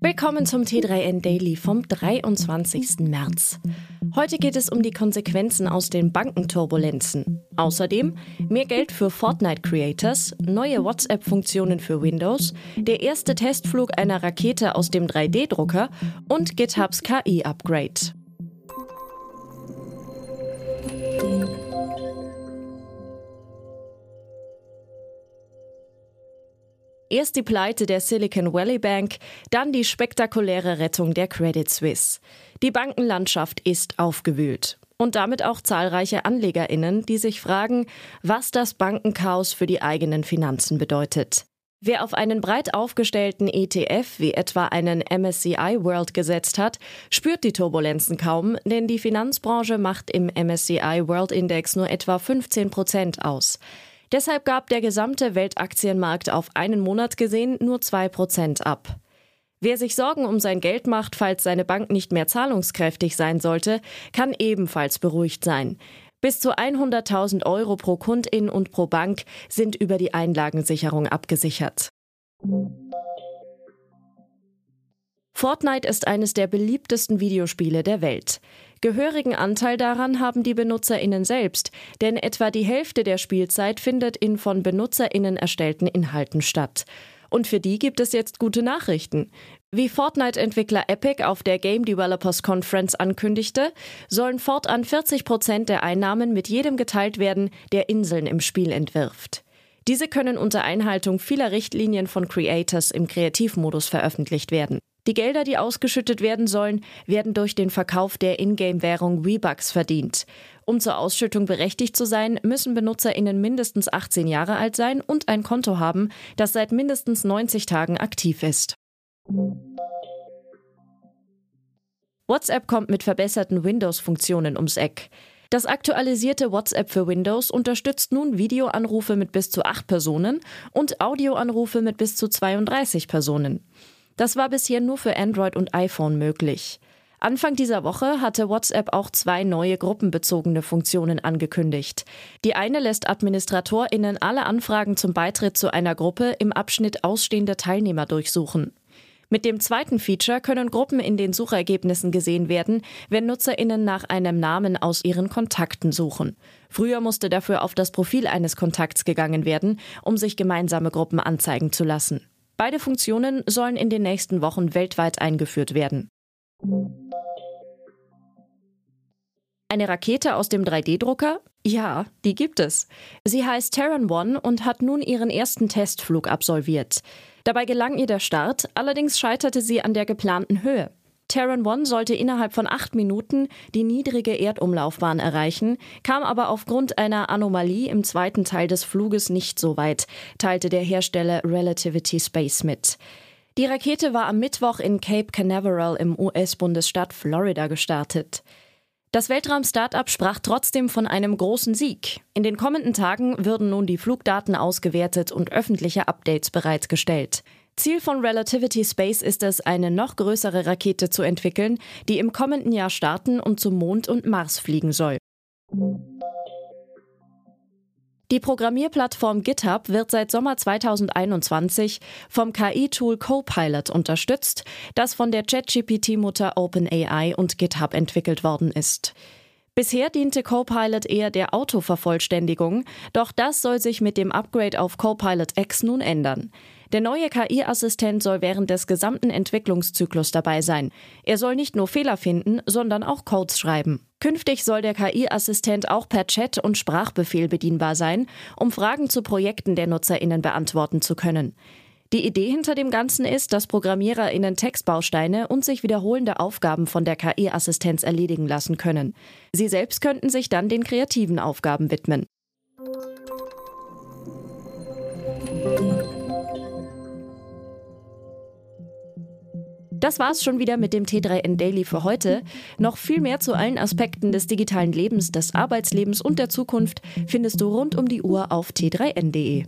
Willkommen zum T3N Daily vom 23. März. Heute geht es um die Konsequenzen aus den Bankenturbulenzen. Außerdem mehr Geld für Fortnite Creators, neue WhatsApp-Funktionen für Windows, der erste Testflug einer Rakete aus dem 3D-Drucker und GitHubs KI-Upgrade. Erst die Pleite der Silicon Valley Bank, dann die spektakuläre Rettung der Credit Suisse. Die Bankenlandschaft ist aufgewühlt. Und damit auch zahlreiche Anlegerinnen, die sich fragen, was das Bankenchaos für die eigenen Finanzen bedeutet. Wer auf einen breit aufgestellten ETF wie etwa einen MSCI World gesetzt hat, spürt die Turbulenzen kaum, denn die Finanzbranche macht im MSCI World Index nur etwa 15 Prozent aus. Deshalb gab der gesamte Weltaktienmarkt auf einen Monat gesehen nur 2% ab. Wer sich Sorgen um sein Geld macht, falls seine Bank nicht mehr zahlungskräftig sein sollte, kann ebenfalls beruhigt sein. Bis zu 100.000 Euro pro Kundin und pro Bank sind über die Einlagensicherung abgesichert. Fortnite ist eines der beliebtesten Videospiele der Welt. Gehörigen Anteil daran haben die Benutzerinnen selbst, denn etwa die Hälfte der Spielzeit findet in von Benutzerinnen erstellten Inhalten statt. Und für die gibt es jetzt gute Nachrichten. Wie Fortnite-Entwickler Epic auf der Game Developers Conference ankündigte, sollen fortan 40 Prozent der Einnahmen mit jedem geteilt werden, der Inseln im Spiel entwirft. Diese können unter Einhaltung vieler Richtlinien von Creators im Kreativmodus veröffentlicht werden. Die Gelder, die ausgeschüttet werden sollen, werden durch den Verkauf der Ingame-Währung V-Bucks verdient. Um zur Ausschüttung berechtigt zu sein, müssen BenutzerInnen mindestens 18 Jahre alt sein und ein Konto haben, das seit mindestens 90 Tagen aktiv ist. WhatsApp kommt mit verbesserten Windows-Funktionen ums Eck. Das aktualisierte WhatsApp für Windows unterstützt nun Videoanrufe mit bis zu acht Personen und Audioanrufe mit bis zu 32 Personen. Das war bisher nur für Android und iPhone möglich. Anfang dieser Woche hatte WhatsApp auch zwei neue gruppenbezogene Funktionen angekündigt. Die eine lässt AdministratorInnen alle Anfragen zum Beitritt zu einer Gruppe im Abschnitt ausstehende Teilnehmer durchsuchen. Mit dem zweiten Feature können Gruppen in den Suchergebnissen gesehen werden, wenn NutzerInnen nach einem Namen aus ihren Kontakten suchen. Früher musste dafür auf das Profil eines Kontakts gegangen werden, um sich gemeinsame Gruppen anzeigen zu lassen. Beide Funktionen sollen in den nächsten Wochen weltweit eingeführt werden. Eine Rakete aus dem 3D-Drucker? Ja, die gibt es. Sie heißt Terran One und hat nun ihren ersten Testflug absolviert. Dabei gelang ihr der Start, allerdings scheiterte sie an der geplanten Höhe. Terran One sollte innerhalb von acht Minuten die niedrige Erdumlaufbahn erreichen, kam aber aufgrund einer Anomalie im zweiten Teil des Fluges nicht so weit, teilte der Hersteller Relativity Space mit. Die Rakete war am Mittwoch in Cape Canaveral im US-Bundesstaat Florida gestartet. Das Weltraum-Startup sprach trotzdem von einem großen Sieg. In den kommenden Tagen würden nun die Flugdaten ausgewertet und öffentliche Updates bereitgestellt. Ziel von Relativity Space ist es, eine noch größere Rakete zu entwickeln, die im kommenden Jahr starten und zum Mond und Mars fliegen soll. Die Programmierplattform GitHub wird seit Sommer 2021 vom KI-Tool Copilot unterstützt, das von der ChatGPT-Mutter OpenAI und GitHub entwickelt worden ist. Bisher diente Copilot eher der Autovervollständigung, doch das soll sich mit dem Upgrade auf Copilot X nun ändern. Der neue KI-Assistent soll während des gesamten Entwicklungszyklus dabei sein. Er soll nicht nur Fehler finden, sondern auch Codes schreiben. Künftig soll der KI-Assistent auch per Chat und Sprachbefehl bedienbar sein, um Fragen zu Projekten der NutzerInnen beantworten zu können. Die Idee hinter dem Ganzen ist, dass ProgrammiererInnen Textbausteine und sich wiederholende Aufgaben von der KI-Assistenz erledigen lassen können. Sie selbst könnten sich dann den kreativen Aufgaben widmen. Das war's schon wieder mit dem T3N Daily für heute. Noch viel mehr zu allen Aspekten des digitalen Lebens, des Arbeitslebens und der Zukunft findest du rund um die Uhr auf t3n.de.